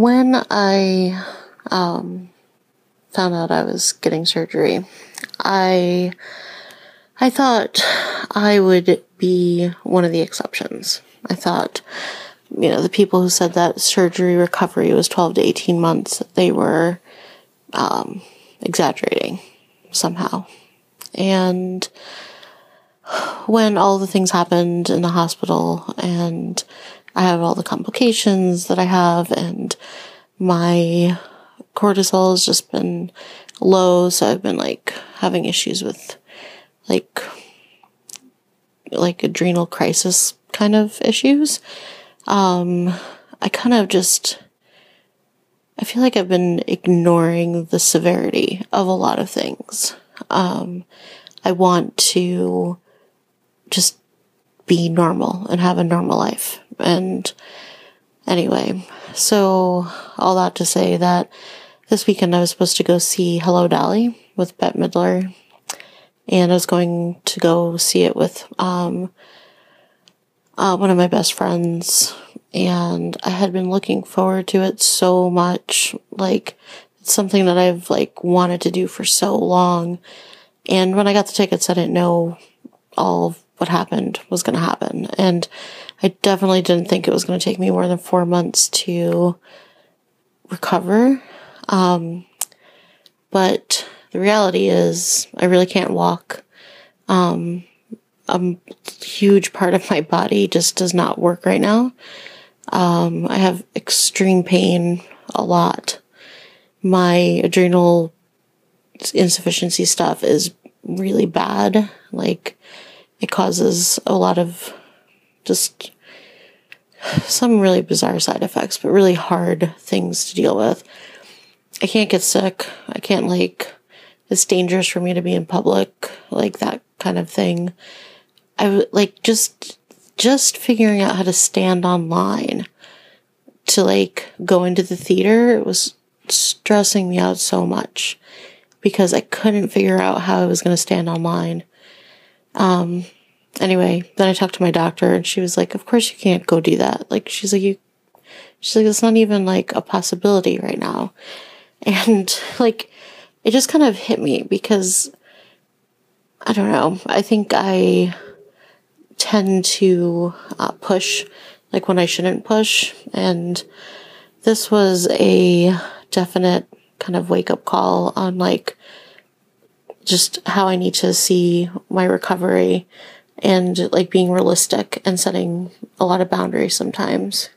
when I um, found out I was getting surgery, I I thought I would be one of the exceptions. I thought, you know, the people who said that surgery recovery was 12 to 18 months, they were um, exaggerating somehow. And when all the things happened in the hospital and I have all the complications that I have and my cortisol has just been low. So I've been like having issues with like, like adrenal crisis kind of issues. Um, I kind of just, I feel like I've been ignoring the severity of a lot of things. Um, I want to just be normal and have a normal life. And anyway, so all that to say that this weekend I was supposed to go see Hello Dolly with Bette Midler. And I was going to go see it with um, uh, one of my best friends. And I had been looking forward to it so much. Like, it's something that I've like wanted to do for so long. And when I got the tickets, I didn't know all what happened was going to happen. And I definitely didn't think it was going to take me more than four months to recover. Um, but the reality is, I really can't walk. Um, a huge part of my body just does not work right now. Um, I have extreme pain a lot. My adrenal insufficiency stuff is really bad. Like, it causes a lot of just some really bizarre side effects, but really hard things to deal with. I can't get sick. I can't like, it's dangerous for me to be in public, like that kind of thing. I like just, just figuring out how to stand online to like go into the theater. It was stressing me out so much because I couldn't figure out how I was going to stand online. Um, anyway, then I talked to my doctor and she was like, of course you can't go do that. Like, she's like, you, she's like, it's not even like a possibility right now. And like, it just kind of hit me because I don't know. I think I tend to uh, push like when I shouldn't push. And this was a definite kind of wake up call on like just how I need to see my recovery and like being realistic and setting a lot of boundaries sometimes.